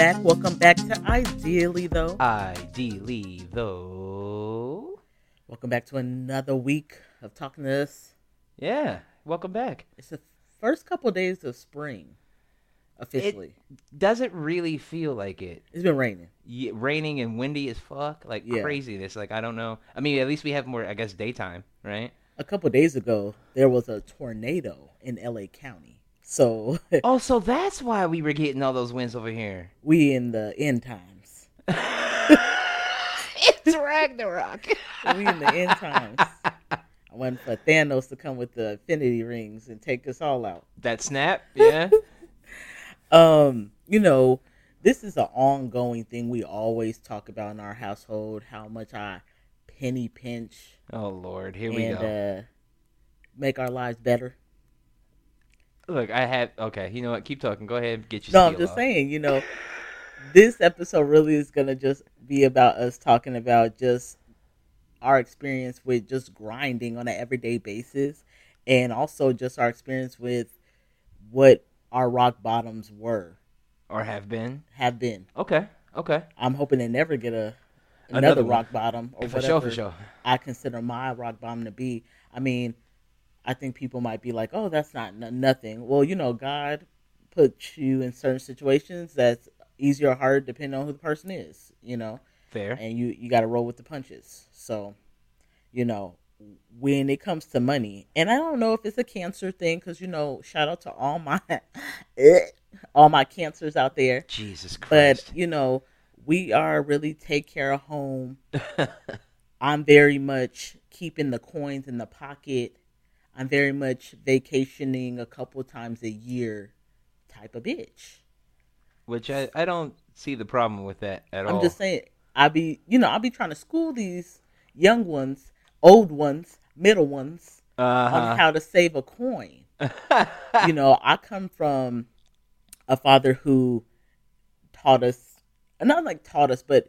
Welcome back. Welcome back to Ideally, though. Ideally, though. Welcome back to another week of talking to us. Yeah, welcome back. It's the first couple days of spring, officially. Doesn't really feel like it. It, has been raining. Yeah, raining and windy as fuck, like Yeah. craziness. Like I don't know. I mean, at least we have more, I guess, daytime, right? A couple days ago, there was a tornado in LA County. So oh, so that's why we were getting all those wins over here. we in the end times. it's Ragnarok. We in the end times. I went for Thanos to come with the Infinity Rings and take us all out. that snap, yeah. um, you know, this is an ongoing thing we always talk about in our household. How much I penny pinch oh Lord, here we and go. uh, make our lives better. Look, I had okay. You know what? Keep talking. Go ahead. Get your. No, I'm just off. saying. You know, this episode really is gonna just be about us talking about just our experience with just grinding on an everyday basis, and also just our experience with what our rock bottoms were or have been. have been. Okay. Okay. I'm hoping to never get a another, Another rock bottom or For whatever sure. For sure. I consider my rock bottom to be. I mean, I think people might be like, "Oh, that's not n- nothing." Well, you know, God puts you in certain situations that's easy or hard depending on who the person is. You know, Fair. and you you got to roll with the punches. So, you know, when it comes to money, and I don't know if it's a cancer thing because you know, shout out to all my all my cancers out there. Jesus Christ. But you know, we are really take care of home. I'm very much keeping the coins in the pocket. I'm very much vacationing a couple times a year type of bitch. Which I, I don't see the problem with that at all. I'm just saying, I be, you know, I'll be trying to school these young ones, old ones, middle ones on uh how to save a coin. you know, I come from a father who taught us, not like taught us, but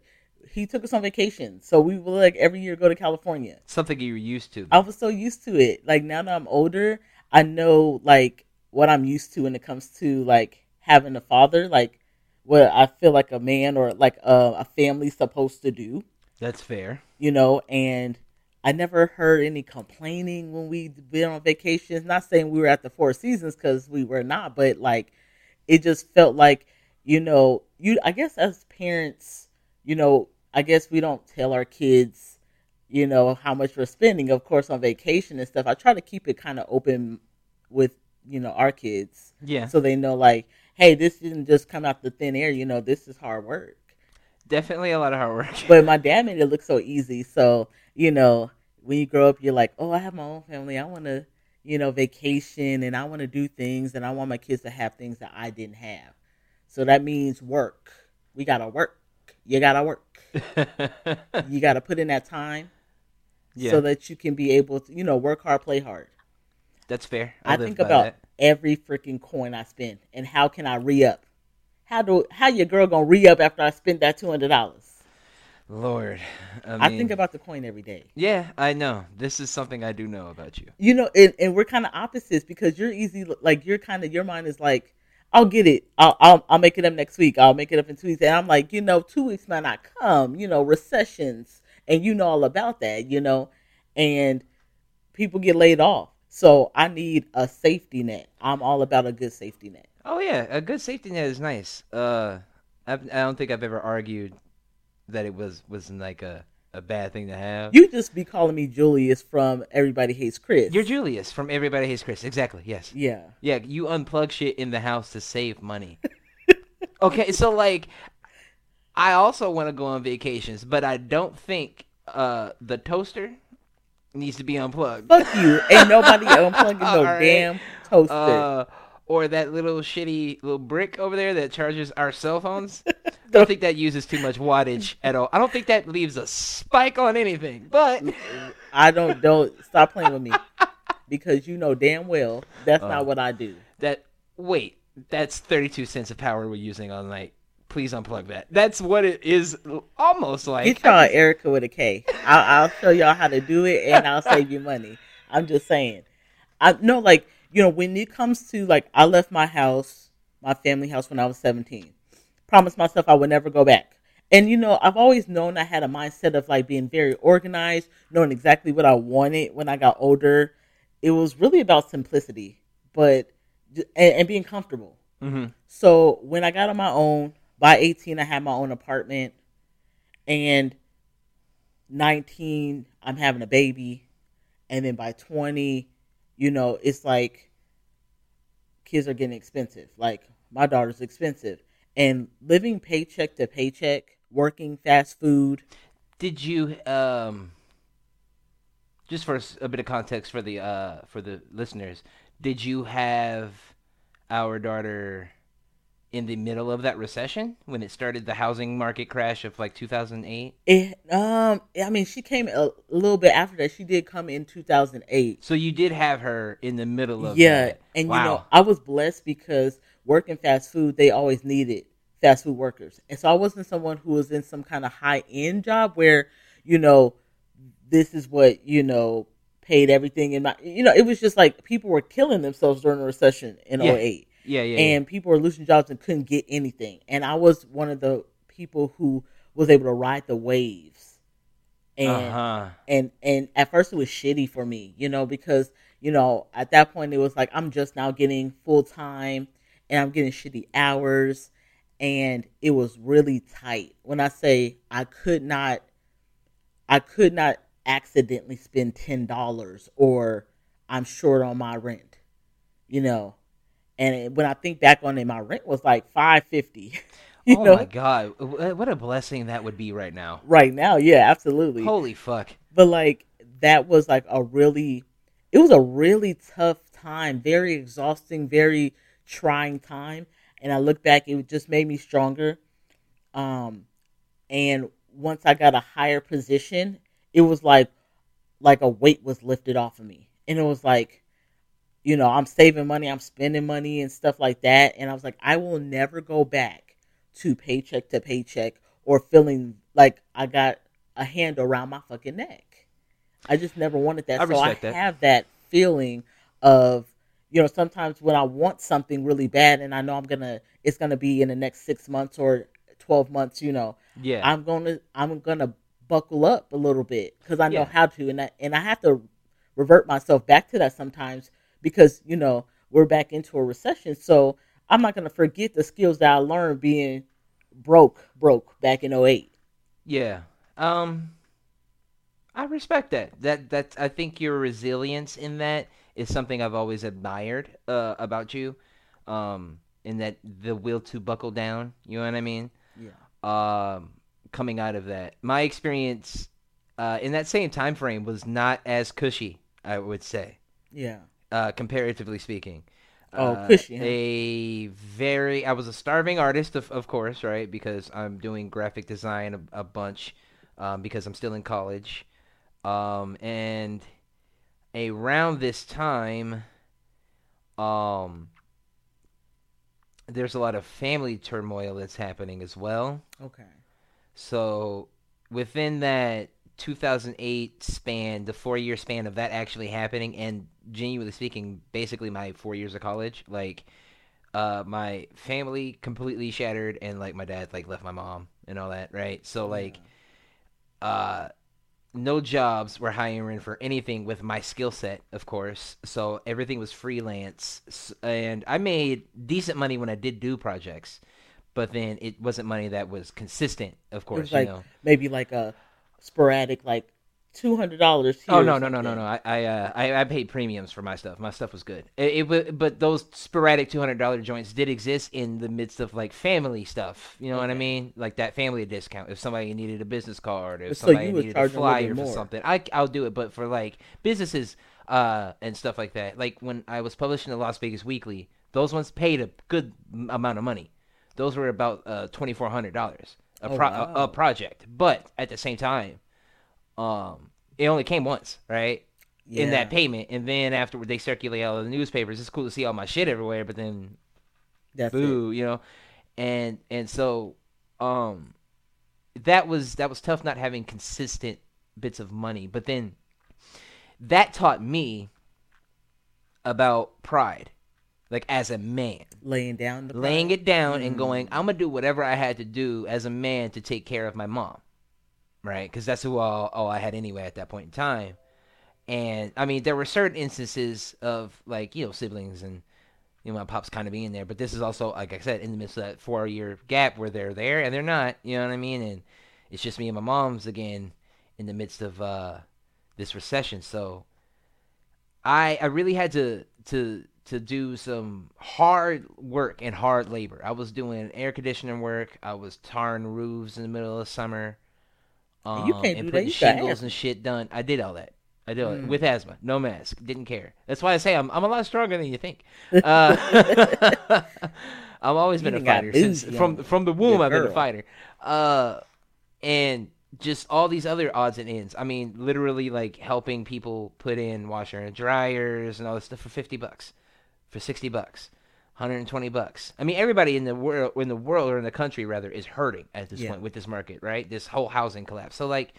he took us on vacation. So we would like every year go to California. something you're used to. I was so used to it. Like now that I'm older, I know like what I'm used to when it comes to like having a father, like what I feel like a man or like a, a family's supposed to do That's fair. you know, and I never heard any complaining when we been on vacations. Not saying we were at the Four Seasons because we were not, but like it just felt like, you know, you. I guess as parents, you know, I guess we don't tell our kids, you know, how much we're spending, of course, on vacation and stuff. I try to keep it kind of open with you know our kids Yeah, so they know like, hey, this didn't just come out the thin air. You know, this is hard work definitely a lot of hard work. but my dad made it look so easy. So you know, when you grow up, you're like, oh, I have my own family. I want to, you know, vacation and I want to do things and I want my kids to have things that I didn't have. So that means work. We gotta work. You gotta work. You gotta put in that time yeah, so that you can be able to, you know, work hard, play hard. that's fair. I, live think about that. every freaking coin I spend and how can I re up. How do how your girl gonna re up after I spent that two hundred dollars? Lord, I, I think about the coin every day. Yeah, I know. This is something I do know about you. you know and, and we're kind of opposites because you're easy like you're kind of your mind is like i'll get it. I'll, I'll i'll make it up next week. I'll make it up in two weeks. And i'm like you know two weeks might not come you know recessions and you know all about that you know and people get laid off. So i need a safety net. I'm all about a good safety net. Oh yeah, a good safety net is nice. Uh, I've, I don't think I've ever argued that it was was like a, a bad thing to have. you just be calling me julius from everybody hates chris You're Julius from Everybody Hates Chris. Exactly. Yes. yeah Yeah, you unplug shit in the house to save money. okay, so like I also want to go on vacations, but I don't think uh the toaster needs to be unplugged. fuck you ain't nobody unplugging no right. damn toaster Uh or that little shitty little brick over there that charges our cell phones. I don't think that uses too much wattage at all. I don't think that leaves a spike on anything. But I don't don't stop playing with me because you know damn well that's Uh. not what I do. that wait, that's 32 cents of power we're using all night. Please unplug that. That's what it is almost like. Get y'all Erika with a K. I'll, I'll show y'all how to do it and I'll save you money. I'm just saying. I know, like you know, when it comes to like, I left my house, my family house when I was 17. Promised myself I would never go back. And you know, I've always known I had a mindset of like being very organized, knowing exactly what I wanted when I got older. It was really about simplicity, but and, and being comfortable. Mm-hmm. So when I got on my own, by 18, I had my own apartment, and 19, I'm having a baby, and then by 20, you know, it's like kids are getting expensive. Like my daughter's expensive, and living paycheck to paycheck, working fast food. Did you um just for a bit of context for the uh for the listeners, did you have our daughter in the middle of that recession when it started the housing market crash of like 2008 it um i mean she came a little bit after that she did come in 2008 so you did have her in the middle of yeah that. and wow. you know i was blessed because working fast food they always needed fast food workers and so i wasn't someone who was in some kind of high end job where you know this is what you know paid everything in my you know it was just like people were killing themselves during the recession in Yeah. 08 yeah yeah, and people were losing jobs and couldn't get anything. And I was one of the people who was able to ride the waves. And uh-huh and and at first it was shitty for me, you know, because you know at that point it was like I'm just now getting full time and I'm getting shitty hours, and it was really tight. When I say I could not, I could not accidentally spend ten dollars or I'm short on my rent, you know. And it, when I think back on it, my rent was like five fifty. You oh know, my god uh, what a blessing that would be right now right now, yeah, absolutely. holy fuck but like that was like a really it was a really tough time very exhausting very trying time and i look back it just made me stronger. Um and once i got a higher position it was like like a weight was lifted off of me. And it was like you know i'm saving money i'm spending money and stuff like that. And i was like i will never go back to paycheck to paycheck or feeling like i got a hand around my fucking neck. I just never wanted that. I so i that. have that feeling of you know sometimes when i want something really bad and i know i'm gonna it's gonna be in the next six months or 12 months you know yeah I'm gonna I'm gonna buckle up a little bit because I know Yeah. how to, and I, and I have to revert myself back to that sometimes because you know we're back into a recession, so I'm not gonna forget the skills that I learned being broke broke back in 08. Yeah. Um I respect that. That that I think your resilience in that is something I've always admired uh, about you. Um in that the will to buckle down, you know what I mean? Yeah. Um coming out of that. My experience uh, in that same time frame was not as cushy, I would say, Yeah. uh, comparatively speaking. Oh, Uh, cushy, huh? A very, I was a starving artist, of, of course, right? Because I'm doing graphic design a, a bunch, um, because I'm still in college, um, and around this time, um, there's a lot of family turmoil that's happening as well. Okay. So within that 2008 span, the four year span of that actually happening, and genuinely speaking, basically my four years of college, like uh, my family completely shattered, and like my dad like left my mom and all that, right? So like, uh, no jobs were hiring for anything with my skill set, of course. So everything was freelance, and I made decent money when I did do projects, but then it wasn't money that was consistent, of It course. was like you know. maybe like a sporadic like two hundred dollars. Oh no no no no no! I I, uh, I I paid premiums for my stuff. My stuff was good. It, it but those sporadic two hundred dollar joints did exist in the midst of like family stuff. You know what I mean? Like that family discount. If somebody needed a business card, if So somebody needed a charging a little bit flyer for something, I I'll do it. But for like businesses uh and stuff like that, like when I was publishing the Las Vegas Weekly, those ones paid a good amount of money. Those were about uh twenty four hundred dollars a, Oh, pro- a, a project. But at the same time, um, it only came once, right? Yeah. In that payment, and then afterward they circulate all the newspapers. It's cool to see all my shit everywhere, but then That's it. you know, and and so um, that was that was tough not having consistent bits of money. But then that taught me about pride like as a man, laying down, the laying it down and going, Mm. I'm gonna do whatever I had to do as a man to take care of my mom, right? Because that's who all, all I had anyway at that point in time. And I mean, there were certain instances of like you know siblings and you know my pops kind of being there, but this is also like I said in the midst of that four year gap where they're there and they're not. You know what I mean? And it's just me and my mom's again in the midst of uh, this recession. So I I really had to to to do some hard work and hard labor. I was doing air conditioning work. I was tarring roofs in the middle of summer. Um, And you can't and do that. putting shingles and shit done. I did all that. I did all that Mm. with asthma, no mask, didn't care. That's why I say I'm I'm a lot stronger than you think. Uh, I've always You been a fighter since bougie from from the womb. I've been a fighter. Uh, and just all these other odds and ends. I mean, literally like helping people put in washer and dryers and all this stuff for fifty bucks, for sixty bucks, hundred and twenty bucks. I mean, everybody in the world, in the world or in the country rather, is hurting at this Yeah. point with this market, right? This whole housing collapse. So like,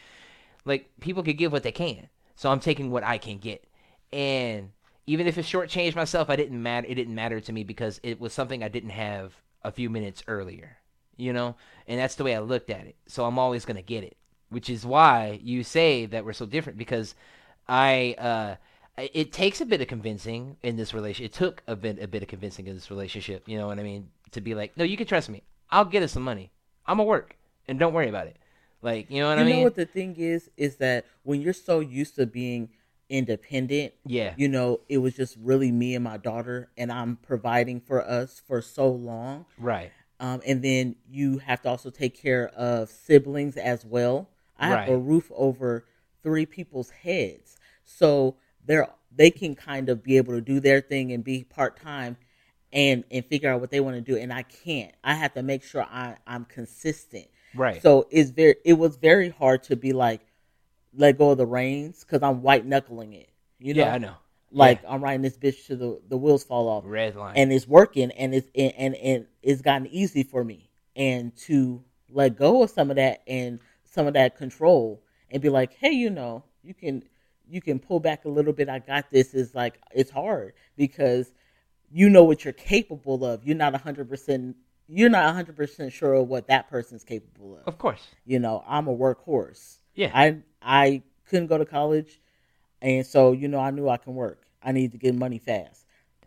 like people could give what they can. So I'm taking what I can get, and even if it shortchanged myself, I didn't matter. It didn't matter to me because it was something I didn't have a few minutes earlier, you know. And that's the way I looked at it. So I'm always gonna get it, which is why you say that we're so different because I. uh it takes a bit of convincing in this relation. It took a bit a bit of convincing in this relationship. You know what I mean? To be like, no, you can trust me. I'll get us some money. I'm gonna work, and don't worry about it. Like, you know what you I mean? You know what the thing is is that when you're so used to being independent yeah, you know it was just really me and my daughter and i'm providing for us for so long right. um, and then you have to also take care of siblings as well i have a roof over three people's heads so they're they can kind of be able to do their thing and be part-time and and figure out what they want to do and i can't i have to make sure I, i'm consistent Right. so it's very it was very hard to be like let go of the reins because i'm white knuckling it you know yeah, I know. like I'm riding this bitch to the the wheels fall off, Red line. and it's working, and it's and, and and it's gotten easy for me, and to let go of some of that and some of that control, and be like, hey, you know, you can you can pull back a little bit. I got this. Is like it's hard because you know what you're capable of. You're not hundred percent. You're not hundred percent sure of what that person's capable of. of course. You know, I'm a workhorse. Yeah. I I couldn't go to college, and so you know I knew I can work. I need to get money fast,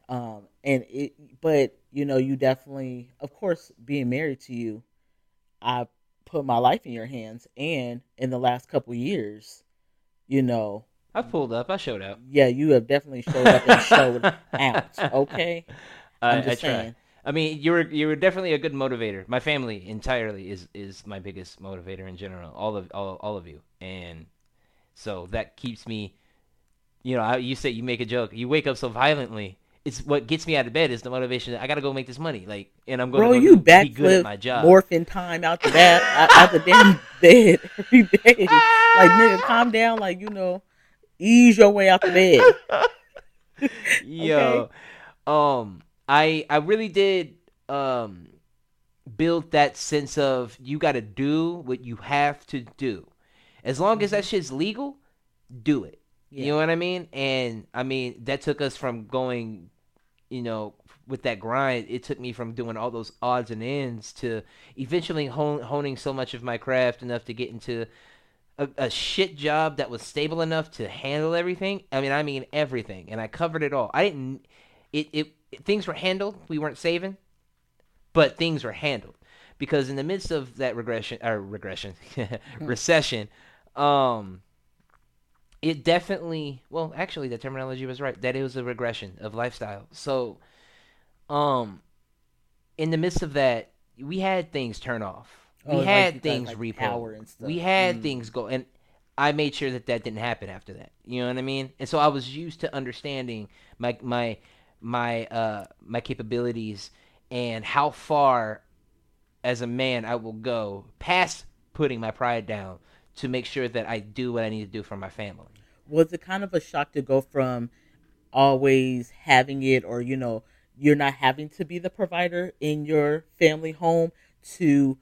um, and it. But you know, you definitely, of course, being married to you, I put my life in your hands, and in the last couple years, you know, I pulled up. I showed up. yeah, you have definitely showed up and showed out. Okay, I, I'm I just try. saying. I mean, you were you were definitely a good motivator. My family entirely is is my biggest motivator in general. All of all all of you, and so that keeps me. You know, I, you say you make a joke. You wake up so violently. It's what gets me out of bed is the motivation. That I gotta go make this money. Like, and I'm going Bro, to you be good at backflip, my job. morphing time out the bed, out, out the damn bed every day. Like, nigga, calm down. Like, you know, ease your way out the bed. Yo, um, I I really did um build that sense of you got to do what you have to do. As long as that shit's legal, do it. You know what I mean? And I mean that took us from going, you know, with that grind. It took me from doing all those odds and ends to eventually hone, honing so much of my craft enough to get into a, a shit job that was stable enough to handle everything. I mean, I mean everything, and I covered it all. I didn't. It, it, things were handled. We weren't saving, but things were handled because in the midst of that regression or regression recession, um, it definitely. Well, actually, the terminology was right. That it was a regression of lifestyle. So, um, in the midst of that, we had things turn off. Oh, We like had got, things like, repo. power and stuff. We had Mm. things go, and I made sure that that didn't happen after that. You know what I mean? And so I was used to understanding my my my uh my capabilities and how far as a man I will go past putting my pride down to make sure that I do what I need to do for my family. Was it kind of a shock to go from always having it, or, you know, you're not having to be the provider in your family home to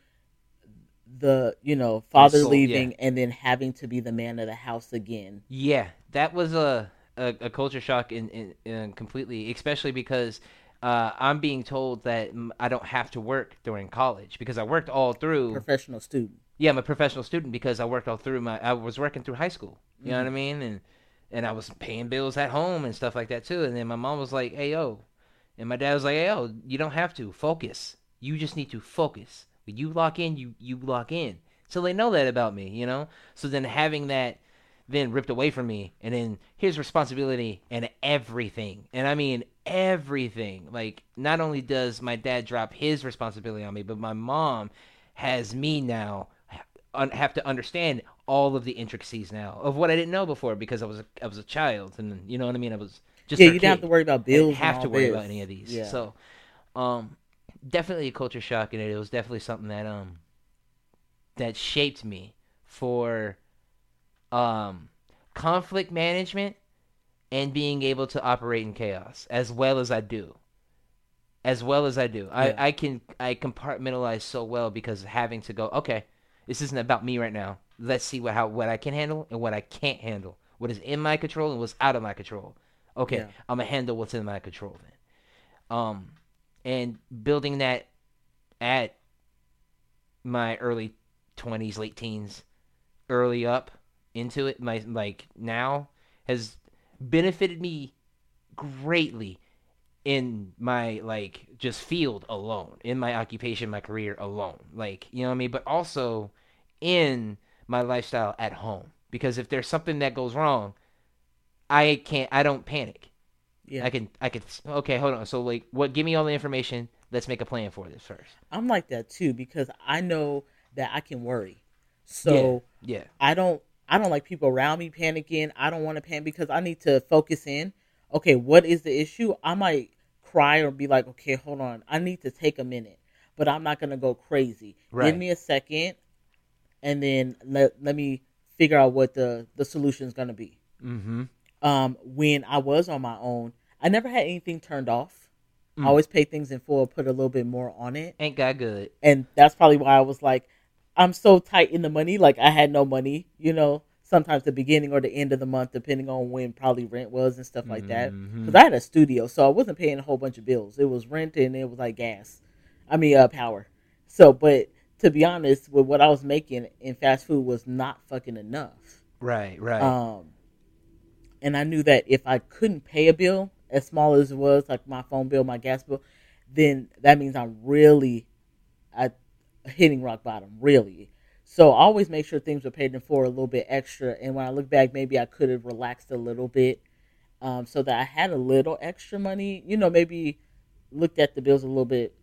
the, you know, father soul, leaving and then having to be the man of the house again? Yeah, that was a a, a culture shock in, in, in completely, especially because uh, I'm being told that I don't have to work during college because I worked all through. Professional student. Yeah, I'm a professional student because I worked all through my. I was working through high school. You know what I mean? And and I was paying bills at home and stuff like that too. And then my mom was like, "Hey yo," and my dad was like, "Hey yo, you don't have to focus. You just need to focus. When you lock in, you you lock in." So they know that about me, you know. So then having that then ripped away from me, and then here's responsibility and everything, and I mean everything. Like not only does my dad drop his responsibility on me, but my mom has me now have to understand all of the intricacies now of what I didn't know before because I was a, I was a child, and you know what I mean. I was just yeah, you didn't have to worry about bills. didn't have to worry this. about any of these. Yeah. So, um, definitely a culture shock, and it was definitely something that um that shaped me for um conflict management and being able to operate in chaos as well as I do. As well as I do. Yeah. I, I can I compartmentalize so well because having to go, okay, this isn't about me right now. Let's see what how what I can handle and what I can't handle. What is in my control and what's out of my control. Okay, Yeah. I'm gonna handle what's in my control then. Um and building that at my early 20s, late teens, early up into it, my like now has benefited me greatly in my like just field alone, in my occupation, my career alone. Like, you know what I mean? But also in my lifestyle at home. Because if there's something that goes wrong, I can't I don't panic. Yeah, I can I can okay, hold on. So like what give me all the information. Let's make a plan for this first. I'm like that too because I know that I can worry. So Yeah. I don't I don't like people around me panicking. I don't want to panic because I need to focus in. Okay, what is the issue? I might cry or be like, okay, hold on. I need to take a minute, but I'm not gonna go crazy. Right. Give me a second, and then let let me figure out what the the solution is gonna be. Mm-hmm. Um, when I was on my own, I never had anything turned off. Mm. I always paid things in full, put a little bit more on it Ain't got good. and that's probably why I was like, I'm so tight in the money. Like I had no money, you know. Sometimes the beginning or the end of the month, depending on when probably rent was and stuff like that. Because I had a studio, so I wasn't paying a whole bunch of bills. It was rent and it was like gas. I mean, uh, power. So, but to be honest, with what I was making in fast food was not fucking enough. Right, right. Um, and I knew that if I couldn't pay a bill, as small as it was, like my phone bill, my gas bill, then that means I'm really at hitting rock bottom, really. So I always make sure things were paid in for a little bit extra. And when I look back, maybe I could have relaxed a little bit, um, so that I had a little extra money. You know, maybe looked at the bills a little bit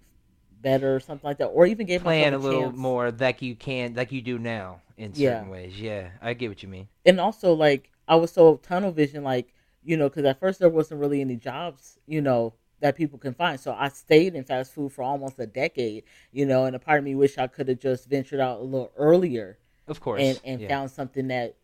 better or something like that, or even gave Plan a myself little more like you can, like you do now in Yeah. certain ways. Yeah, I get what you mean. and also like I was so tunnel vision, like you know, because at first there wasn't really any jobs, you know, that people can find. So I stayed in fast food for almost a decade, you know, and a part of me wish I could have just ventured out a little earlier Of course. and and yeah. found something that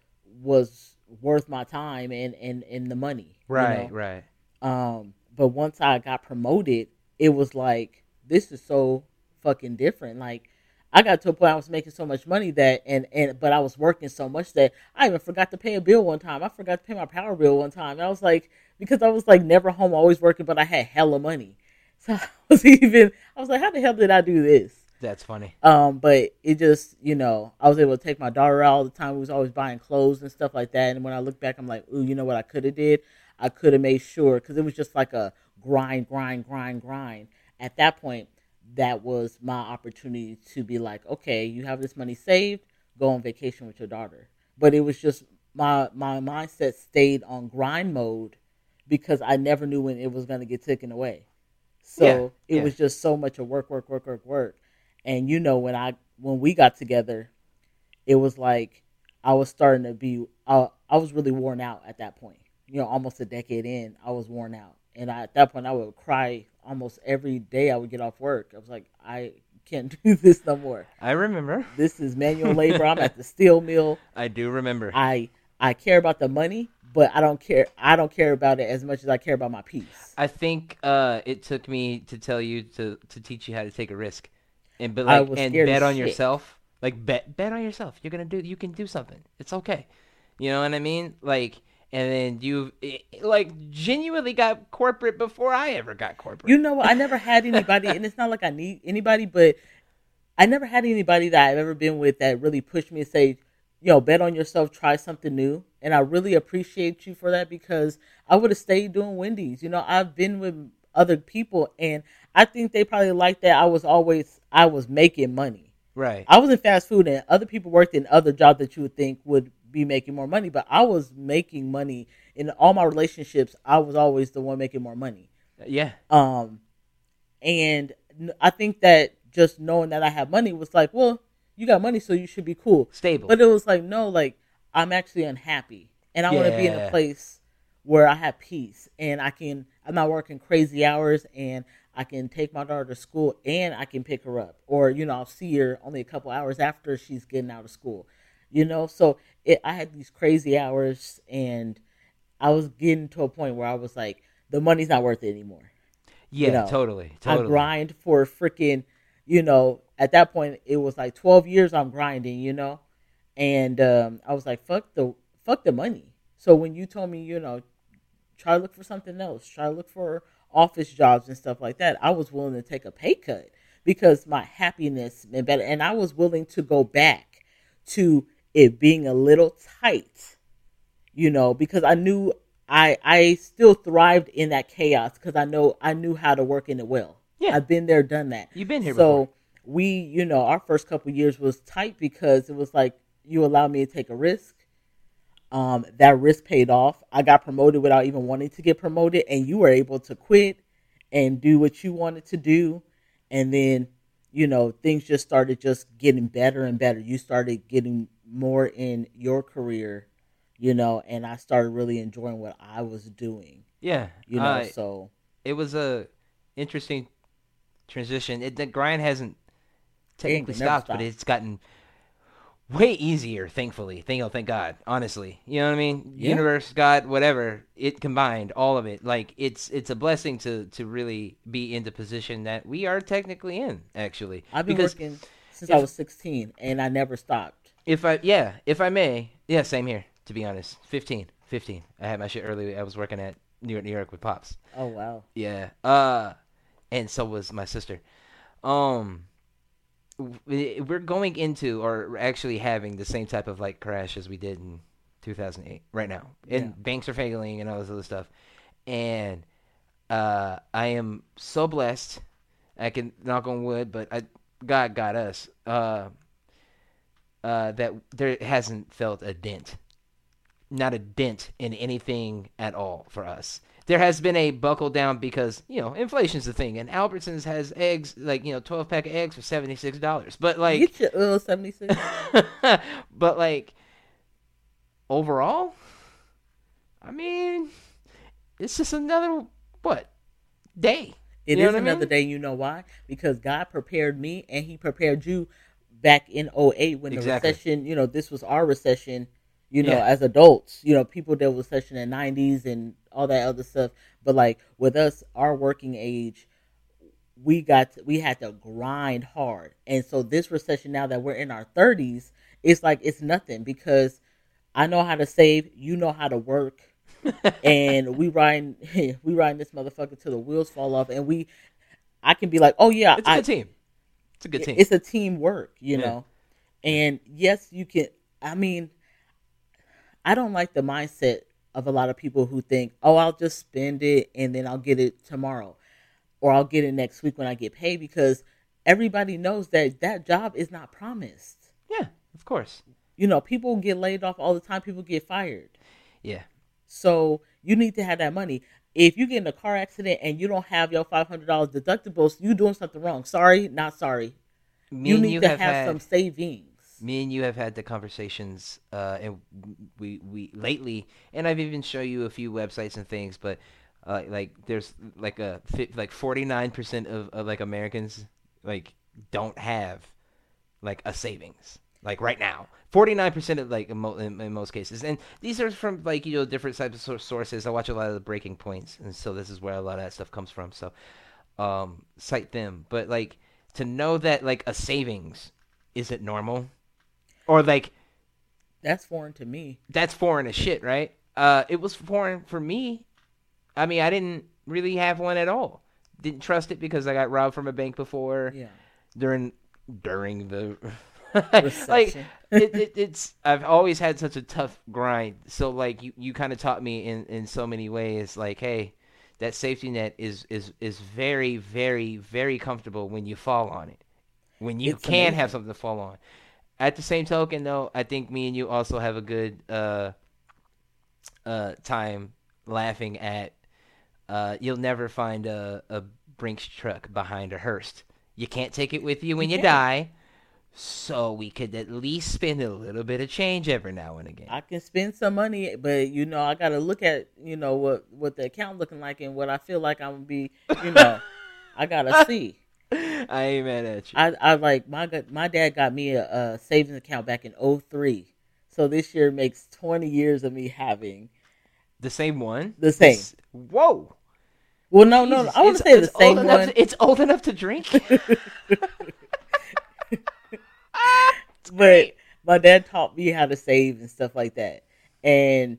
was worth my time and and and the money, you right, know? right. Um, but once I got promoted, it was like this is so fucking different. Like I got to a point I was making so much money that and and but I was working so much that I even forgot to pay a bill one time. I forgot to pay my power bill one time. And I was like because I was like never home, always working, but I had hella money. So I was even I was like, how the hell did I do this? That's funny. Um, but it just, you know, I was able to take my daughter out all the time. We was always buying clothes and stuff like that. And when I look back, I'm like, ooh, you know what I could have did? I could have made sure because it was just like a grind, grind, grind, grind. At that point, that was my opportunity to be like, okay, you have this money saved, go on vacation with your daughter. But it was just my my mindset stayed on grind mode because I never knew when it was going to get taken away. So Yeah, it yeah. was just so much of work, work, work, work, work. And you know, when I when we got together, it was like I was starting to be. I, I was really worn out at that point. You know, almost a decade in, I was worn out, and I, at that point, I would cry almost every day. I would get off work. I was like, I can't do this no more. I remember. This is manual labor. I'm at the steel mill. I do remember. I I care about the money, but I don't care. I don't care about it as much as I care about my peace. I think uh, it took me to tell you to to teach you how to take a risk, and but like and bet on shit. yourself. Like bet bet on yourself. You're gonna do. You can do something. It's okay. You know what I mean? Like and then you eh, like genuinely got corporate before I ever got corporate. You know what? I never had anybody, and it's not like I need anybody, but I never had anybody that I've ever been with that really pushed me to say, yo, bet on yourself, try something new. And I really appreciate you for that because I would have stayed doing Wendy's. You know, I've been with other people and I think they probably like that I was always I was making money. right. I was in fast food and other people worked in other jobs that you would think would be making more money, but I was making money in all my relationships. I was always the one making more money. yeah. Um, and I think that just knowing that I have money was like, well, you got money, so you should be cool. Stable. But it was like, no, like I'm actually unhappy, and I want to be in a place where I have peace, and I can. I'm not working crazy hours, and I can take my daughter to school, and I can pick her up, or you know, I'll see her only a couple hours after she's getting out of school. You know, so it, I had these crazy hours, and I was getting to a point where I was like, the money's not worth it anymore. yeah, know, totally. Totally. I grind for freaking, you know, at that point it was like 12 years I'm grinding, you know, and um, I was like, fuck the fuck the money. So when you told me, you know, try to look for something else, try to look for office jobs and stuff like that, I was willing to take a pay cut because my happiness and better, and I was willing to go back to it being a little tight, you know, because I knew I I still thrived in that chaos because I know I knew how to work in it well. Yeah. I've been there, done that. You've been here so before. we, you know, our first couple years was tight because it was like you allowed me to take a risk. Um, that risk paid off. I got promoted without even wanting to get promoted, and you were able to quit and do what you wanted to do, and then you know things just started just getting better and better. You started getting more in your career, you know, and I started really enjoying what I was doing, Yeah. you know. uh, so it was a interesting transition. It, the grind hasn't technically never stopped, but it's gotten way easier. Thankfully, thank oh, thank God. Honestly, you know what I mean. Yeah. Universe, God, whatever. It combined all of it. Like it's it's a blessing to to really be in the position that we are technically in. Actually, I've been because working since I was 16, and I never stopped. If I yeah, if I may, yeah, same here. To be honest, 15, 15. I had my shit early. I was working at New York, New York with pops. Oh wow. Yeah. Uh, and so was my sister. Um, we're going into or actually having the same type of like crash as we did in 2008 right now, and Yeah. banks are failing and all this other stuff. And uh, I am so blessed. I can knock on wood, but I God got us. Uh, uh, that there hasn't felt a dent not a dent in anything at all for us. There has been a buckle down because you know inflation's the thing, and Albertsons has eggs like you know twelve pack of eggs for seventy six dollars. But like, Get your little 76. but like overall, I mean, it's just another what day. It You know is what I mean? another day. You know why? Because God prepared me and He prepared you back in 08 when Exactly. the recession, you know, this was our recession, you know, Yeah. as adults. You know, people dealt with recession in the 90s and all that other stuff. But like with us, our working age, we got we had to grind hard. And so this recession now that we're in our 30s, it's like it's nothing because I know how to save, you know how to work and we ride we ride this motherfucker till the wheels fall off and we I can be like, "Oh yeah, It's a I, good team. It's a good team. it's a teamwork, you Yeah. know. And yes, you can. I mean, I don't like the mindset of a lot of people who think, "Oh, I'll just spend it and then I'll get it tomorrow, or I'll get it next week when I get paid." Because everybody knows that that job is not promised. yeah, of course. You know, people get laid off all the time. People get fired. Yeah. So you need to have that money. If you get in a car accident and you don't have your five hundred dollars deductibles, you doing something wrong. Sorry, not sorry. Me you need you to have have, had- some savings. me and you have had the conversations uh and we we lately and i've even show you a few websites and things but uh like there's like a like 49% of, of like americans like don't have like a savings like right now 49% of like in, in, in most cases and these are from like you know different types of sources i watch a lot of the breaking points and so this is where a lot of that stuff comes from so um cite them but like to know that like a savings isn't normal or like That's foreign to me. that's foreign as shit right uh, it was foreign for me. I mean, I didn't really have one at all. Didn't trust it because I got robbed from a bank before Yeah. during during the like it, it, it's I've always had such a tough grind. So like you, you kind of taught me in in so many ways. Like hey, that safety net is is is very very very comfortable when you fall on it. When you It's can amazing. have something to fall on. At the same token, though, I think me and you also have a good uh uh time laughing at uh you'll never find a a Brinks truck behind a hearse. You can't take it with you when you die. So we could at least spend a little bit of change every now and again. I can spend some money, but you know, I got to look at you know what what the account looking like and what I feel like I'm gonna be. You know, I gotta see. I ain't mad at you. I I like my my dad got me a, a savings account back in 03. So this year makes 20 years of me having. the same one? The same. This- Whoa. Well, no, no, no. I want to it's- say the same one, to- it's old enough to drink. but my dad taught me how to save and stuff like that. And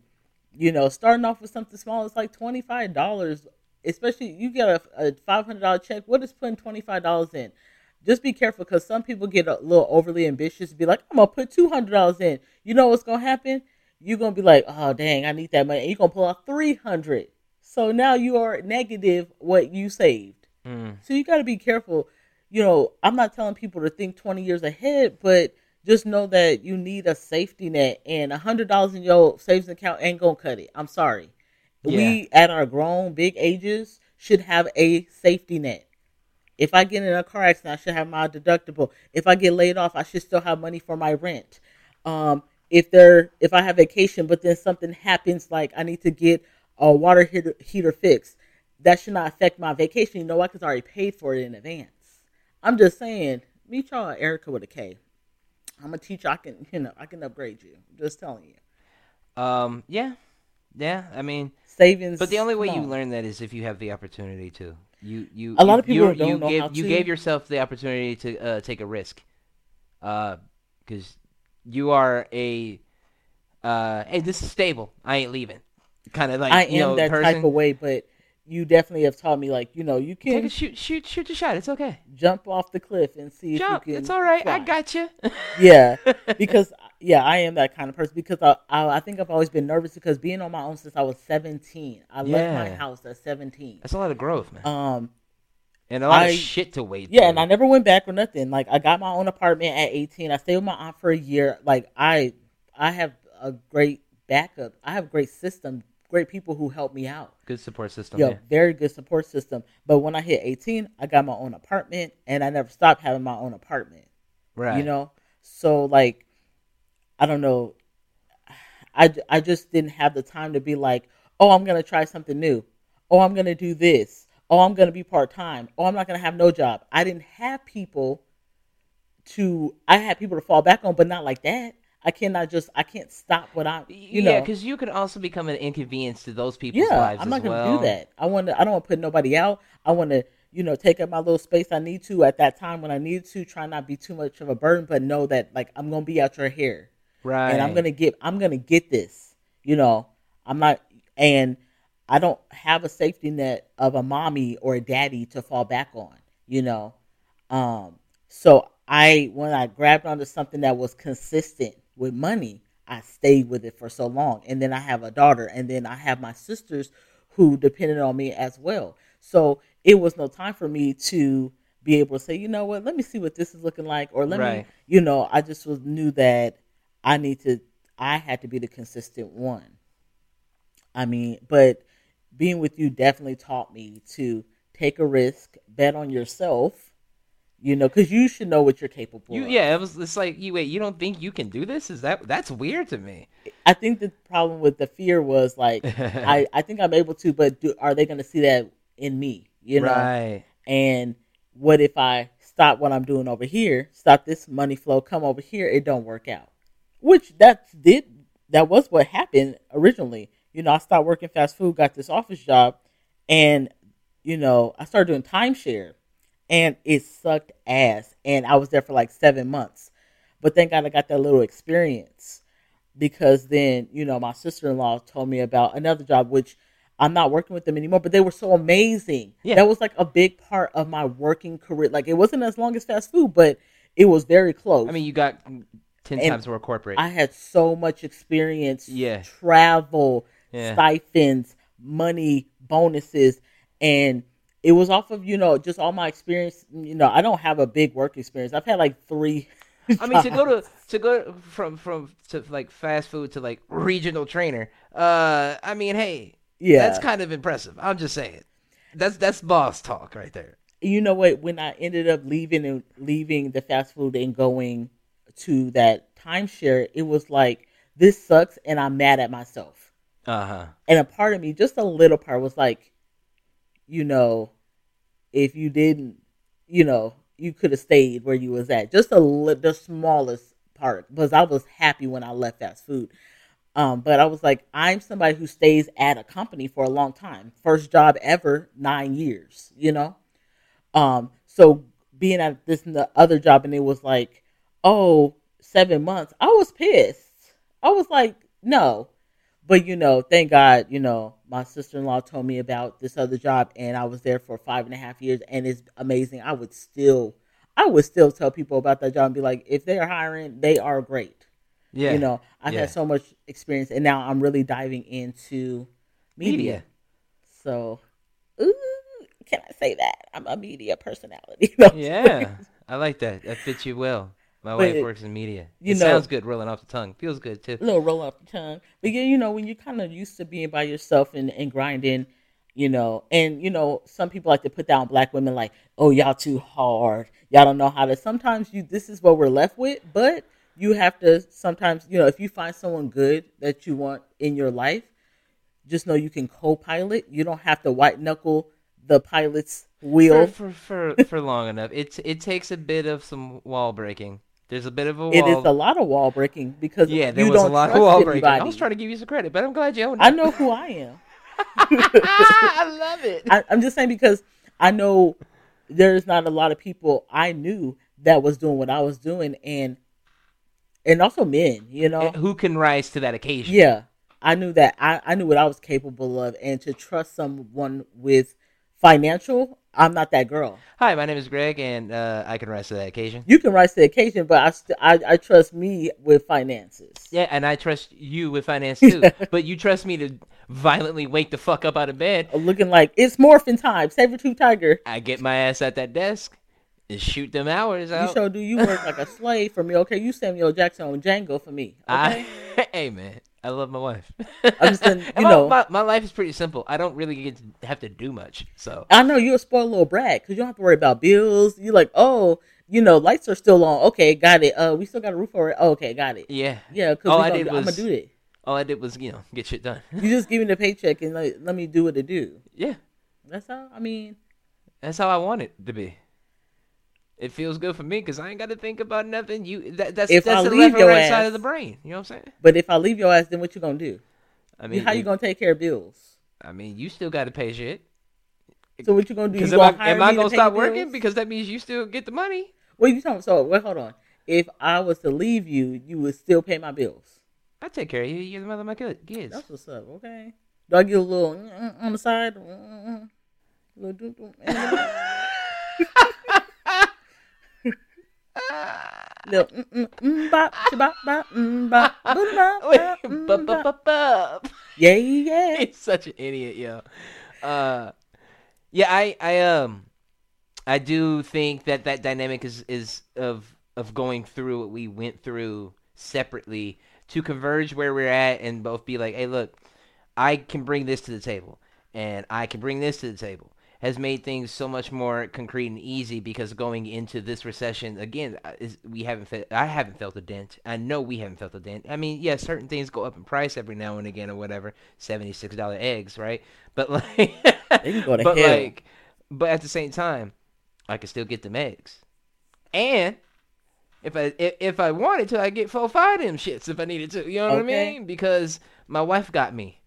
you know, starting off with something small, it's like twenty five dollars. Especially you get a, a five hundred dollar check. What is putting twenty five dollars in? Just be careful because some people get a little overly ambitious. Be like, I'm gonna put two hundred dollars in. You know what's gonna happen? You're gonna be like, oh dang, I need that money. And you're gonna pull out three hundred. So now you are negative what you saved. Mm. So you got to be careful. You know, I'm not telling people to think 20 years ahead, but just know that you need a safety net, and a hundred dollars in your savings account ain't gonna cut it. I'm sorry. We at our grown big ages should have a safety net. If I get in a car accident, I should have my deductible. If I get laid off, I should still have money for my rent. Um, if there, if I have vacation, but then something happens, like I need to get a water heater, heater fixed, that should not affect my vacation. You know why? Because I already paid for it in advance. I'm just saying, meet y'all Erika with a K. I'm a teacher. I can, you know, I can upgrade you. just telling you. Um, yeah, yeah. I mean, Savings. but the only way you learn that is if you have the opportunity to. You, you. A lot of you- people don't you know gave, how You gave yourself the opportunity to uh, take a risk, uh, because you are a, uh, hey, this is stable. I ain't leaving. Kind of like I you am know, that person. type of way, but you definitely have taught me, like, you know, you Take can a shoot, shoot, shoot the shot. It's okay. jump off the cliff and see if Jump. you can. It's all right. I got you. yeah, because yeah, I am that kind of person because I, I I think I've always been nervous because being on my own since I was 17. I left my house at 17. That's a lot of growth, man, Um, and a lot I- of shit to wait. yeah, through. and I never went back or nothing. Like I got my own apartment at 18. I stayed with my aunt for a year. Like I I have a great backup. I have a great system, great people who helped me out. good support system. Yo, yeah. very good support system. But when I hit 18, I got my own apartment and I never stopped having my own apartment. Right. You know? So like I don't know. I, I just didn't have the time to be like, "Oh, I'm going to try something new. Oh, I'm going to do this. Oh, I'm going to be part-time. Oh, I'm not going to have no job." I didn't have people to I had people to fall back on, but not like that. I cannot just I can't stop what I'm you yeah, know. because you can also become an inconvenience to those people's Yeah, lives I'm not gonna well. do that. I want to. I don't want to put nobody out. I want to, you know, take up my little space I need to at that time when I need to. Try not be too much of a burden, but know that like I'm gonna be out your hair, Right. and I'm gonna get. I'm gonna get this. You know, I'm not, and I don't have a safety net of a mommy or a daddy to fall back on. You know, um. So I when I grabbed onto something that was consistent with money, I stayed with it for so long. And then I have a daughter, and then I have my sisters who depended on me as well. So it was no time for me to be able to say, you know what, let me see what this is looking like, or let me, you know, I just was knew that I need to, I had to be the consistent one. I mean, but being with you definitely taught me to take a risk, bet on yourself, you know, because you should know what you're capable You of. yeah, it was. It's like you wait. You don't think you can do this? Is that that's weird to me? I think the problem with the fear was like, I, I think I'm able to, but do, are they going to see that in me? You know, Right. and what if I stop what I'm doing over here, stop this money flow, come over here, it don't work out. Which that did that was what happened originally. You know, I stopped working fast food, got this office job, and you know, I started doing timeshare and it sucked ass. And I was there for like seven months. But thank God I got that little experience. because then you know my sister in law told me about another job which I'm not working with them anymore, but they were so amazing. Yeah. That was like a big part of my working career. Like it wasn't as long as fast food, but it was very close. I mean, you got ten And times more corporate. I had so much experience. Yeah. Travel, Yeah. stipends, money, bonuses, and it was off of you know just all my experience. You know, I don't have a big work experience. I've had like three. I mean, to go to to go from from to like fast food to like regional trainer. Uh, I mean, hey, yeah, that's kind of impressive. I'm just saying. That's that's boss talk right there. you know what? When I ended up leaving and leaving the fast food and going to that timeshare, it was like this sucks, and I'm mad at myself. Uh huh. And a part of me, just a little part, was like, you know, if you didn't, you know, you could have stayed where you was at. Just a li- the smallest part, because I was happy when I left fast food. Um, but I was like, I'm somebody who stays at a company for a long time. First job ever, nine years. You know, um, so being at this and the other job, and it was like, oh, seven months. I was pissed. I was like, no. But you know, thank God, you know, my sister in law told me about this other job, and I was there for five and a half years, and it's amazing. I would still, I would still tell people about that job and be like, if they are hiring, they are great. Yeah. You know, I've Yeah. had so much experience, and now I'm really diving into media. Media. So, ooh, can I say that I'm a media personality? Yeah. I like that. That fits you well. My But wife it- works in media. you it know- sounds good rolling off the tongue. Feels good too. a little roll off the tongue. But yeah, you know, when you're kind of used to being by yourself and, and grinding, you know, and you know, some people like to put down black women like, oh, y'all too hard. Y'all don't know how to. Sometimes you, this is what we're left with, but you have to sometimes, you know, if you find someone good that you want in your life, just know you can co-pilot. You don't have to white knuckle the pilot's wheel. For, for for for long enough. It's it takes a bit of some wall breaking. There's a bit of a wall. It is a lot of wall breaking because yeah, there you was a lot of wall breaking. I was trying to give you some credit, but I'm glad you owned it. I know who I am. I love it. I, I'm just saying because I know there's not a lot of people I knew that was doing what I was doing, and and also men, you know. Who can rise to that occasion? Yeah, I knew that. I, I knew what I was capable of, and to trust someone with financial, I'm not that girl. Hi, my name is Greg, and uh, I can rise to that occasion. You can rise to the occasion, but I, st- I I trust me with finances. Yeah, and I trust you with finance too. but you trust me to violently wake the fuck up out of bed. Looking like it's morphin time, saber tooth tiger. I get my ass at that desk and shoot them hours out. You sure do. You work like a slave for me. Okay, you Samuel Jackson on Django for me. Okay. I, hey man, I love my wife. I'm just saying, you know- my, my life is pretty simple. I don't really get to have to do much. So I know you're a spoiled little brat because you don't have to worry about bills. You're like, oh, you know, lights are still on. Okay, got it. Uh, we still got a roof over it. Oh, okay, got it. yeah, Yeah, because All I'm I gonna, did I'm was- gonna do it. all I did was you know get shit done. You just give me the paycheck and let, let me do what to do. yeah, That's how. I mean, that's how I want it to be. It feels good for me because I ain't got to think about nothing. You that, that's If that's I the leave left and right side of the brain. You know what I'm saying? but if I leave your ass, then what you gonna do? I mean, how you it- gonna take care of bills? I mean, you still got to pay shit. So what you gonna do? You am I, gonna hire am I gonna stop bills? working? Because that means you still get the money. What you talking? So wait, hold on. If I was to leave you, you would still pay my bills. I take care of you. You're the mother of my kid- kids. That's what's up. Okay. Do I get a little mm, on the side? Mm, little. Little bop bop bop bop bop bop, bop. Yeah yeah. He's such an idiot, yo. Uh, yeah, I, I, um, I do think that that dynamic is is of of going through what we went through separately to converge where we're at and both be like, hey, look, I can bring this to the table, and I can bring this to the table. Has made things so much more concrete and easy because going into this recession again, uh, is, we haven't felt. I haven't felt a dent. I know we haven't felt a dent. I mean, yeah, certain things go up in price every now and again or whatever. Seventy six dollar eggs, right? But like, They can go to but hell. like, but at the same time, I can still get them eggs, and if I if, if I wanted to, I get four five of them shits if I needed to. You know what I mean? Because my wife got me,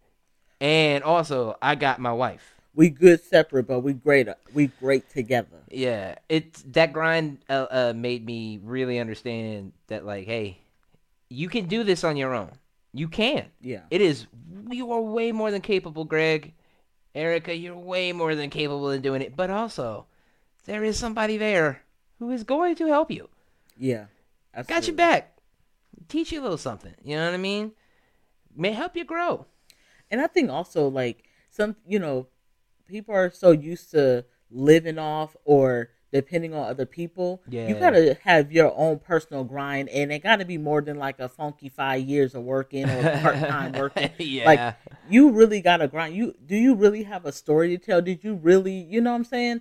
and also I got my wife. We good separate, but we great. We great together. Yeah, it that grind uh, uh, made me really understand that like, hey, you can do this on your own. You can. Yeah. It is. You are way more than capable, Greg. Erika, you're way more than capable in doing it. But also, there is somebody there who is going to help you. Yeah. Got absolutely. your back. Teach you a little something. You know what I mean? May help you grow. And I think also like some, you know, people are so used to living off or depending on other people. Yeah. You gotta have your own personal grind, and it gotta be more than like a funky five years of working or part time working. yeah. Like you really gotta grind. You do you really have a story to tell? Did you really, you know what I'm saying?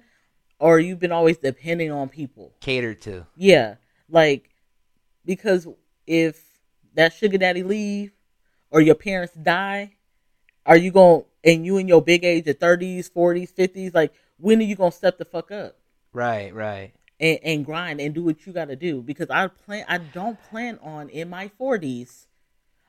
Or you've been always depending on people? Cater to. Yeah, like because if that sugar daddy leave or your parents die, are you going to and you in your big age of thirties, forties, fifties, like when are you gonna step the fuck up Right, right. and, and grind and do what you gotta do? Because I plan I don't plan on in my forties,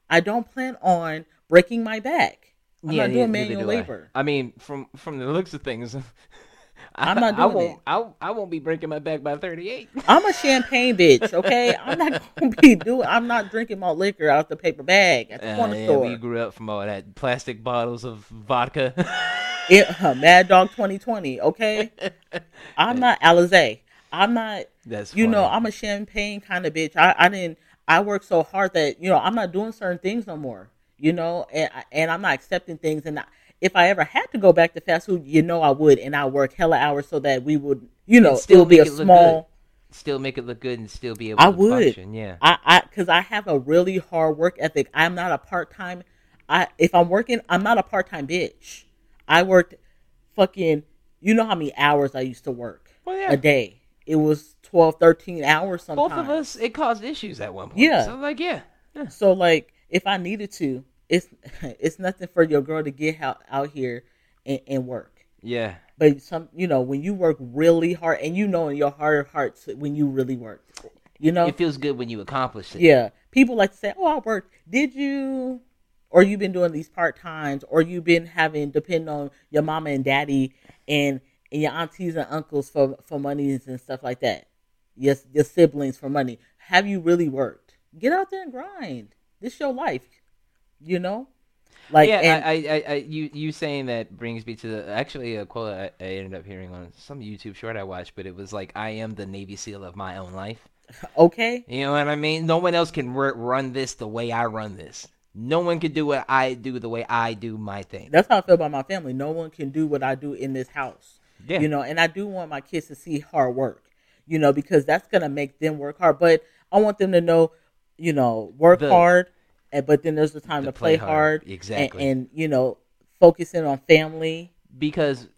I don't plan on breaking my back. I'm not doing neither manual do I. labor. I. mean, from from the looks of things, I'm not I doing won't. I, I won't be breaking my back by 38. I'm a champagne bitch, okay? I'm not gonna be doing I'm not drinking my liquor out the paper bag at the Uh, corner yeah, store. we grew up from all that plastic bottles of vodka. it, uh, Mad Dog 2020, okay? I'm not Alizé. I'm not, That's you know. I'm a champagne kind of bitch. I, I didn't, I work so hard that, you know, I'm not doing certain things no more, you know, and, and I'm not accepting things. And I, if I ever had to go back to fast food, you know, I would. And I work hella hours so that we would, you know, And still be a make it look small. still make it look good and still be able I to would. function. Yeah. I, I, cause I have a really hard work ethic. I'm not a part time. I, if I'm working, I'm not a part time bitch. I worked fucking, you know how many hours I used to work Well, yeah. a day. It was 12, 13 hours sometimes. Both of us, it caused issues at one point. Yeah. So like, yeah. yeah. So like, if I needed to, it's it's nothing for your girl to get out out here and, and work. Yeah. But some, you know, when you work really hard, and you know in your heart of hearts when you really work, you know, It feels good when you accomplish it. Yeah. People like to say, "Oh, I worked." Did you? Or you've been doing these part times, or you've been having depend on your mama and daddy and, and your aunties and uncles for for monies and stuff like that. Yes, your siblings for money. Have you really worked? Get out there and grind. This your life, you know. Like yeah, and, I, I, I, you, you saying that brings me to the actually a quote I, I ended up hearing on some YouTube short I watched, but it was like, "I am the Navy SEAL of my own life." okay, You know what I mean? No one else can r- run this the way I run this. No one can do what I do the way I do my thing. that's how I feel about my family. No one can do what I do in this house. Yeah. You know, and I do want my kids to see hard work, you know, because that's going to make them work hard. But I want them to know, you know, work The- hard, and, but then there's the time to play, play hard. hard. and- Exactly. And, you know, focusing on family. because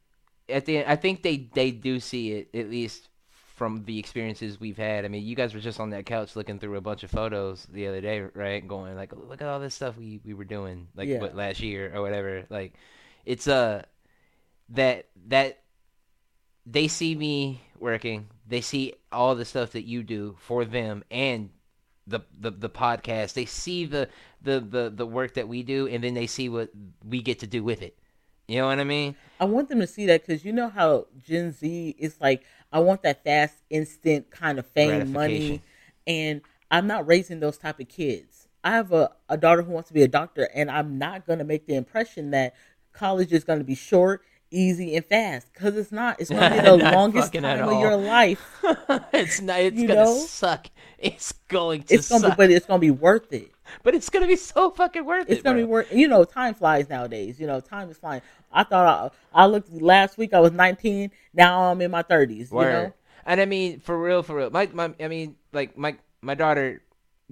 at the end, I think they they do see it at least from the experiences we've had. I mean, you guys were just on that couch looking through a bunch of photos the other day, right? Going like, look at all this stuff we we were doing like Yeah. what last year or whatever. Like, it's uh that that they see me working. They see all the stuff that you do for them and the the, the podcast. They see the, the the the work that we do, and then they see what we get to do with it. You know what I mean? I want them to see that because you know how Gen Z is like, I want that fast, instant kind of fame, money, and I'm not raising those type of kids. I have a, a daughter who wants to be a doctor, and I'm not going to make the impression that college is going to be short, easy, and fast because it's not. It's going to be the longest time of all. your life. it's not. It's You gonna know? suck. It's going to It's to, suck. be, but it's going to be worth it. but it's gonna be so fucking worth it. It's gonna be worth. You know, time flies nowadays. You know, time is flying. I thought I, I looked last week. I was 19. Now I'm in my 30s. You know. And I mean, for real, for real. My, my, I mean, like my, my daughter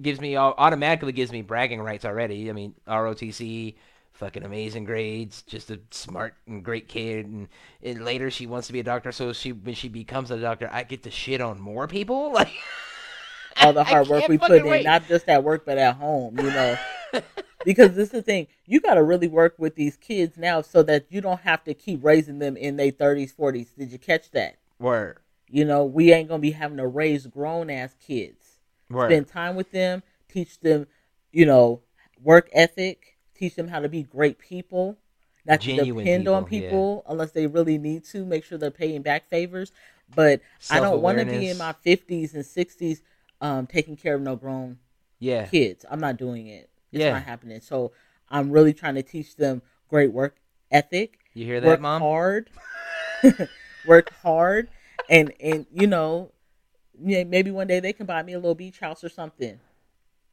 gives me au- automatically gives me bragging rights already. I mean, ROTC, fucking amazing grades, just a smart and great kid. And, and later she wants to be a doctor, so she when she becomes a doctor, I get to shit on more people. Like all the hard work we put in, wait. not just at work but at home, you know. because this is the thing, you got to really work with these kids now so that you don't have to keep raising them in their 30s, 40s. Did you catch that? Word. You know, we ain't gonna be having to raise grown ass kids. Word. Spend time with them, teach them, you know, work ethic, teach them how to be great people, not Genuine to depend on people, yeah. unless they really need to. Make sure they're paying back favors. But I don't want to be in my fifties and sixties um, taking care of no grown Yeah. kids. I'm not doing it. It's Yeah. not happening. So I'm really trying to teach them great work ethic. You hear that, work mom? hard. work hard, and and you know, maybe one day they can buy me a little beach house or something.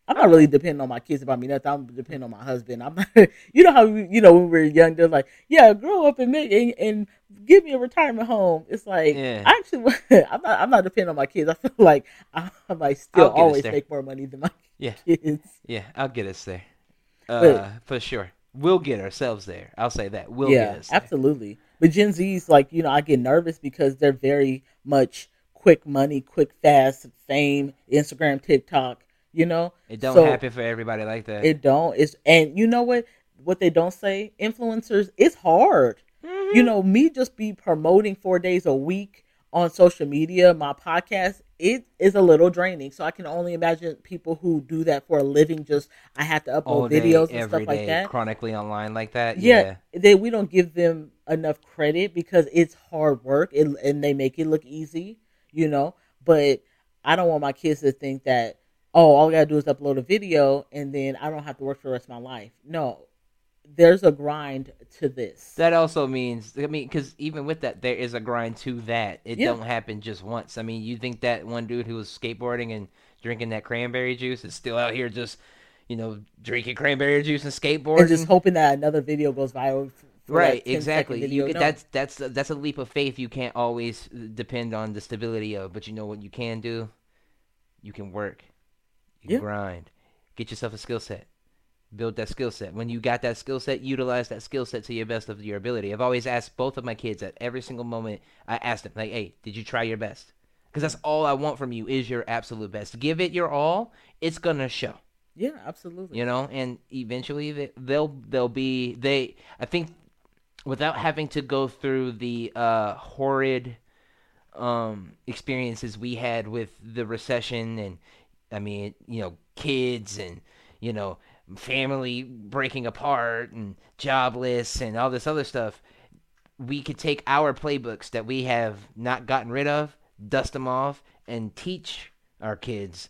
I'm not really depending on my kids about me. Nothing. I'm depending on my husband. I'm not. You know how we, you know when we were young, they're like, "Yeah, grow up and make and, and give me a retirement home." It's like Yeah. I actually, I'm not. I'm not depending on my kids. I feel like I, I might still I'll get us always make more money than my Yeah. kids. Yeah, I'll get us there. Uh, But- for sure. We'll get ourselves there. I'll say that. We'll yeah, get us there. absolutely. But Gen Z's like you know I get nervous because they're very much quick money, quick fast fame, Instagram, TikTok. You know, It don't So, happen for everybody like that. It don't. It's and you know what? What they don't say, influencers. It's hard. Mm-hmm. You know, me just be promoting four days a week on social media, my podcast. It is a little draining. So I can only imagine people who do that for a living. Just I have to upload All day, videos and stuff like that. chronically online like that. Yeah, Yeah. they we don't give them enough credit because it's hard work and, and they make it look easy, you know. But I don't want my kids to think that oh, all I gotta do is upload a video and then I don't have to work for the rest of my life. No, there's a grind to this. That also means, I mean, because even with that, there is a grind to that. It Yeah. don't happen just once. I mean, you think that one dude who was skateboarding and drinking that cranberry juice is still out here just, you know, drinking cranberry juice and skateboarding? and just hoping that another video goes viral. right, that 10 second exactly. You No. that's that's that's a leap of faith. You can't always uh, depend on the stability of, but you know what you can do? You can work, you Yeah. grind, get yourself a skill set, build that skill set. When you got that skill set, utilize that skill set to your best of your ability. I've always asked both of my kids at every single moment. I asked them like, "Hey, did you try your best?" Because that's all I want from you is your absolute best. Give it your all. It's gonna show yeah, absolutely. you know and eventually they- they'll they'll be they i think without having to go through the uh horrid um experiences we had with the recession and i mean you know kids and you know family breaking apart and jobless and all this other stuff we could take our playbooks that we have not gotten rid of dust them off and teach our kids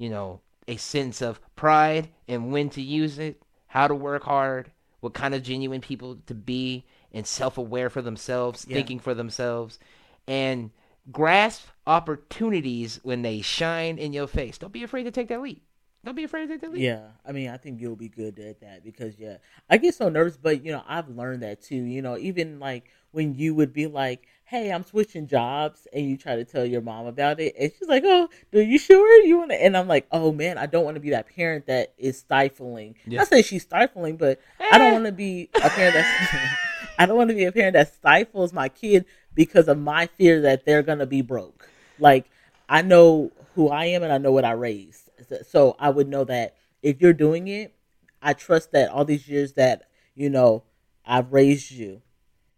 you know, a sense of pride and when to use it, how to work hard, what kind of genuine people to be, and self aware for themselves, Yeah. thinking for themselves, and grasp opportunities when they shine in your face. Don't be afraid to take that leap. Don't be afraid to take that leap. Yeah, I mean, I think you'll be good at that because yeah, I get so nervous, but you know, I've learned that too. You know, even like when you would be like, "Hey, I'm switching jobs," and you try to tell your mom about it, and she's like, "Oh, are you sure you want to?" And I'm like, "Oh man, I don't want to be that parent that is stifling." Yeah. Not saying she's stifling, but I don't Eh. want to be a parent that's. I don't want to be a parent that stifles my kid because of my fear that they're gonna be broke. Like I know who I am and I know what I raised. So I would know that if you're doing it, I trust that all these years that, you know, I've raised you,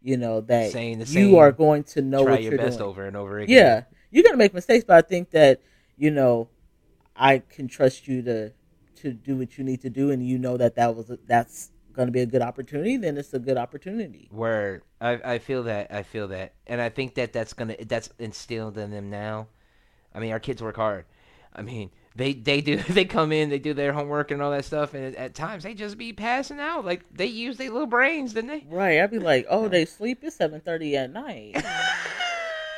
you know, that you are going to know Try what your you're best doing. over and over again. Yeah. You're gonna make mistakes, but I think that, you know, I can trust you to to do what you need to do and you know that that was that's going to be a good opportunity, then it's a good opportunity. Word. I I feel that. I feel that, and I think that that's gonna that's instilled in them now. I mean, our kids work hard. I mean, they they do they come in, they do their homework and all that stuff, and at times they just be passing out. Like they use their little brains, didn't they? Right. I'd be like, oh, they sleep. It's seven thirty at night.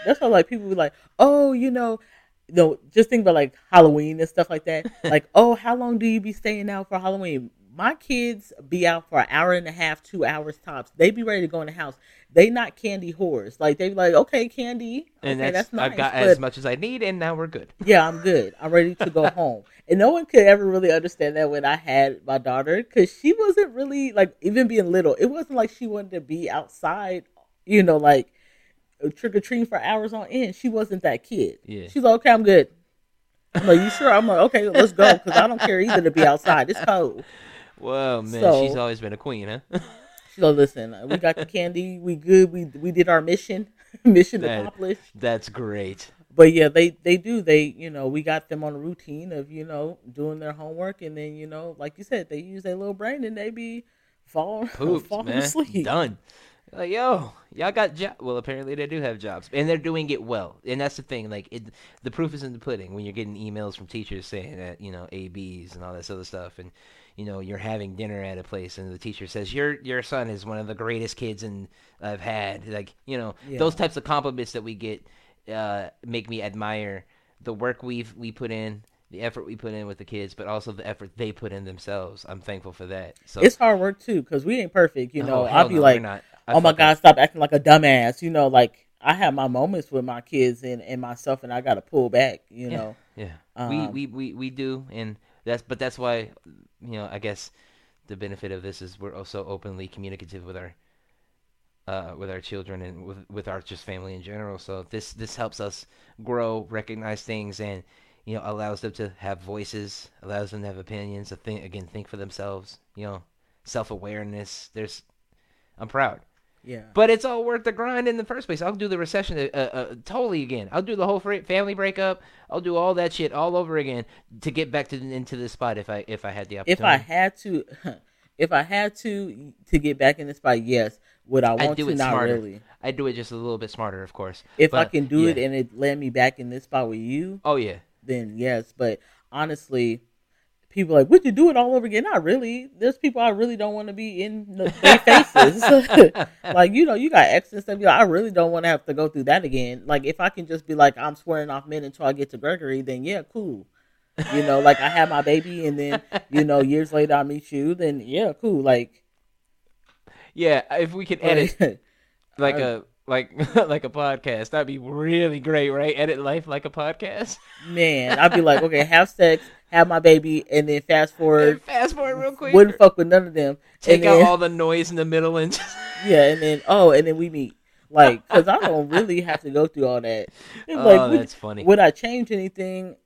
That's why like people be like, oh, you know, you know, just think about like Halloween and stuff like that. like, oh, how long do you be staying out for Halloween? My kids be out for an hour and a half, two hours tops. They be ready to go in the house. They not candy whores. Like they be like, okay, candy, And that's, that's, nice. I've got but as much as I need, and now we're good. yeah, I'm good. I'm ready to go home. And no one could ever really understand that when I had my daughter because she wasn't really like even being little. It wasn't like she wanted to be outside, you know, like uh, trick or treating for hours on end. She wasn't that kid. Yeah. She's like, okay, I'm good. I'm like, you sure? I'm like, okay, let's go because I don't care either to be outside. It's cold. Whoa, man, So- she's always been a queen, huh? so listen, uh, we got the candy. We good. We we did our mission. mission That- accomplished. That's great. but yeah, they they do. They you know we got them on a routine of you know doing their homework, and then you know like you said, they use their little brain and they be falling falling man. asleep. Done. Like, yo, y'all got job. Well, apparently they do have jobs, and they're doing it well. And that's the thing. Like, it, the proof is in the pudding when you're getting emails from teachers saying that you know ABs and all this other stuff, and you know you're having dinner at a place, and the teacher says your your son is one of the greatest kids and I've had. Like, you know, Yeah. those types of compliments that we get uh, make me admire the work we've we put in. The effort we put in with the kids, but also the effort they put in themselves. I'm thankful for that. So It's hard work too, because we ain't perfect. You Oh, know, hell I'll be no, like. Oh my god, stop acting like a dumbass. You know, like I have my moments with my kids and, and myself, and I got to pull back. You Yeah. know, Yeah, Um, we, we we we do, and that's but that's why you know I guess the benefit of this is we're also openly communicative with our uh, with our children and with with our just family in general. So this this helps us grow, recognize things, and you know allows them to have voices, allows them to have opinions, to think again, think for themselves. You know, self awareness. There's, I'm proud. Yeah. But it's all worth the grind in the first place. I'll do the recession uh, uh, totally again. I'll do the whole family breakup. I'll do all that shit all over again to get back to into this spot if I if I had the opportunity. if I had to, if I had to to get back in this spot, yes. Would I want do to? it Not smarter. really. I do it just a little bit smarter, of course. If I can do it and it land me back in this spot with you, Oh yeah, then yes. But honestly, people are like, would you do it all over again? Not really. There's people I really don't want to be in the- their faces. like you know, you got exes and stuff. Know, I really don't want to have to go through that again. Like if I can just be like, I'm swearing off men until I get to Gregory, then yeah, cool. You know, like I have my baby, and then you know, years later I meet you, then yeah, cool. Like yeah. If we could edit like, like a like like a podcast, that'd be really great, right? Edit life like a podcast. man, I'd be like, okay, have sex, have my baby, and then fast forward. Fast forward real quick. Wouldn't fuck with none of them. Take and out then, all the noise in the middle and just Yeah, and then oh, and then we meet. Like, cause I don't really have to go through all that. It's oh, like, would, that's funny. would I change anything?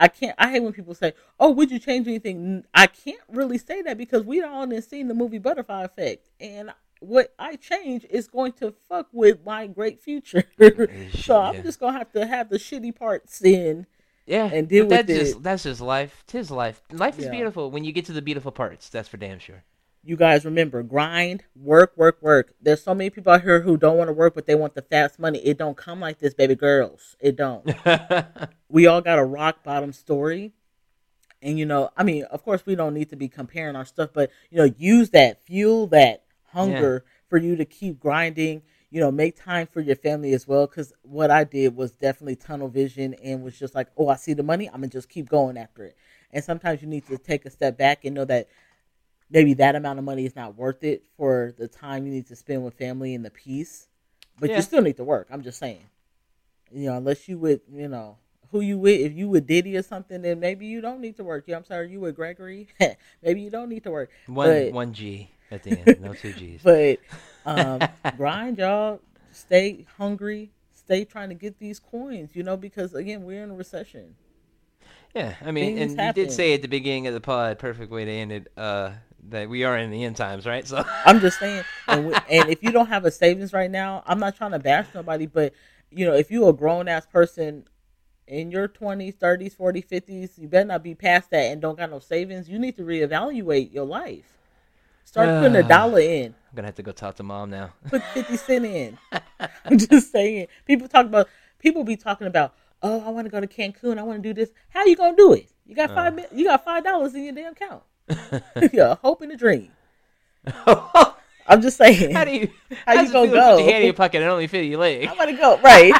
I can't. I hate when people say, "Oh, would you change anything?" I can't really say that because we all done seen the movie Butterfly Effect, and what I change is going to fuck with my great future. so I'm Yeah. just gonna have to have the shitty parts in. Yeah, and deal with that's just that's just life. Tis life. Life is Yeah. beautiful when you get to the beautiful parts. That's for damn sure. You guys remember, grind, work, work, work. There's so many people out here who don't want to work, but they want the fast money. It don't come like this, baby girls. It don't. we all got a rock bottom story. And you know, I mean, of course we don't need to be comparing our stuff, but you know, use that, fuel that hunger for you to keep grinding, you know, make time for your family as well. Cause what I did was definitely tunnel vision and was just like, oh, I see the money, I'm gonna just keep going after it. And sometimes you need to take a step back and know that maybe that amount of money is not worth it for the time you need to spend with family and the peace. But Yeah. you still need to work. I'm just saying. You know, unless you would, you know, who you with, if you with Diddy or something, then maybe you don't need to work. You know, I'm sorry, you with Gregory, maybe you don't need to work. one But- one G at the end, no two G's. But um, grind, y'all. Stay hungry. Stay trying to get these coins. You know, because again, we're in a recession. yeah, I mean, things and you did say at the beginning of the pod, perfect way to end it, uh, that we are in the end times, right? So I'm just saying, and, we, and if you don't have a savings right now, I'm not trying to bash nobody, but you know, if you're a grown ass person in your 20s, 30s, 40s, 50s, you better not be past that and don't got no savings. You need to reevaluate your life. Start putting a uh, dollar in. I'm gonna have to go talk to mom now. Put 50 cent in. I'm just saying. People talk about people be talking about, "Oh, I want to go to Cancun. I want to do this." How you going to do it? You got 5 uh. mi- you got $5 in your damn account. yeah, hope and a dream. I'm just saying. How do you How how's you gonna to put go? your hand in your pocket and only fit your leg? I'm gonna go right.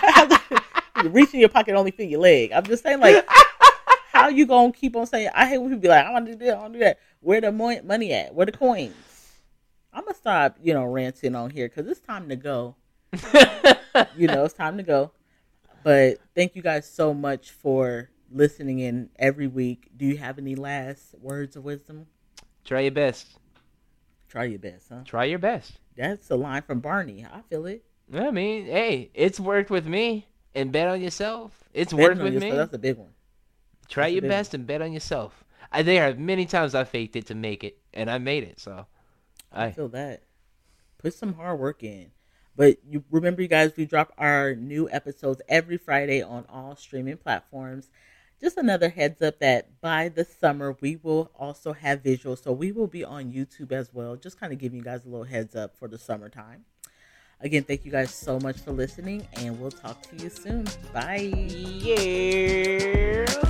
you reach in your pocket, only fit your leg. I'm just saying, like, how you gonna keep on saying? I hate when people be like, I want to do this, I want to do that. Where the mo- money at? Where the coins? I'm gonna stop, you know, ranting on here because it's time to go. You know, it's time to go. But thank you guys so much for listening in every week. Do you have any last words of wisdom? Try your best. Try your best, huh? Try your best. That's a line from Barney. I feel it. I mean, hey, it's worked with me. And bet on yourself. It's Betting worked with yourself, me. That's a big one. Try that's your best and bet on yourself. I, there are many times I faked it to make it, and I made it. So, I I feel that. Put some hard work in. But you remember, you guys, we drop our new episodes every Friday on all streaming platforms. Just another heads up that by the summer we will also have visuals, so we will be on YouTube as well. Just kind of giving you guys a little heads up for the summertime. Again, thank you guys so much for listening, and we'll talk to you soon. Bye. Yeah.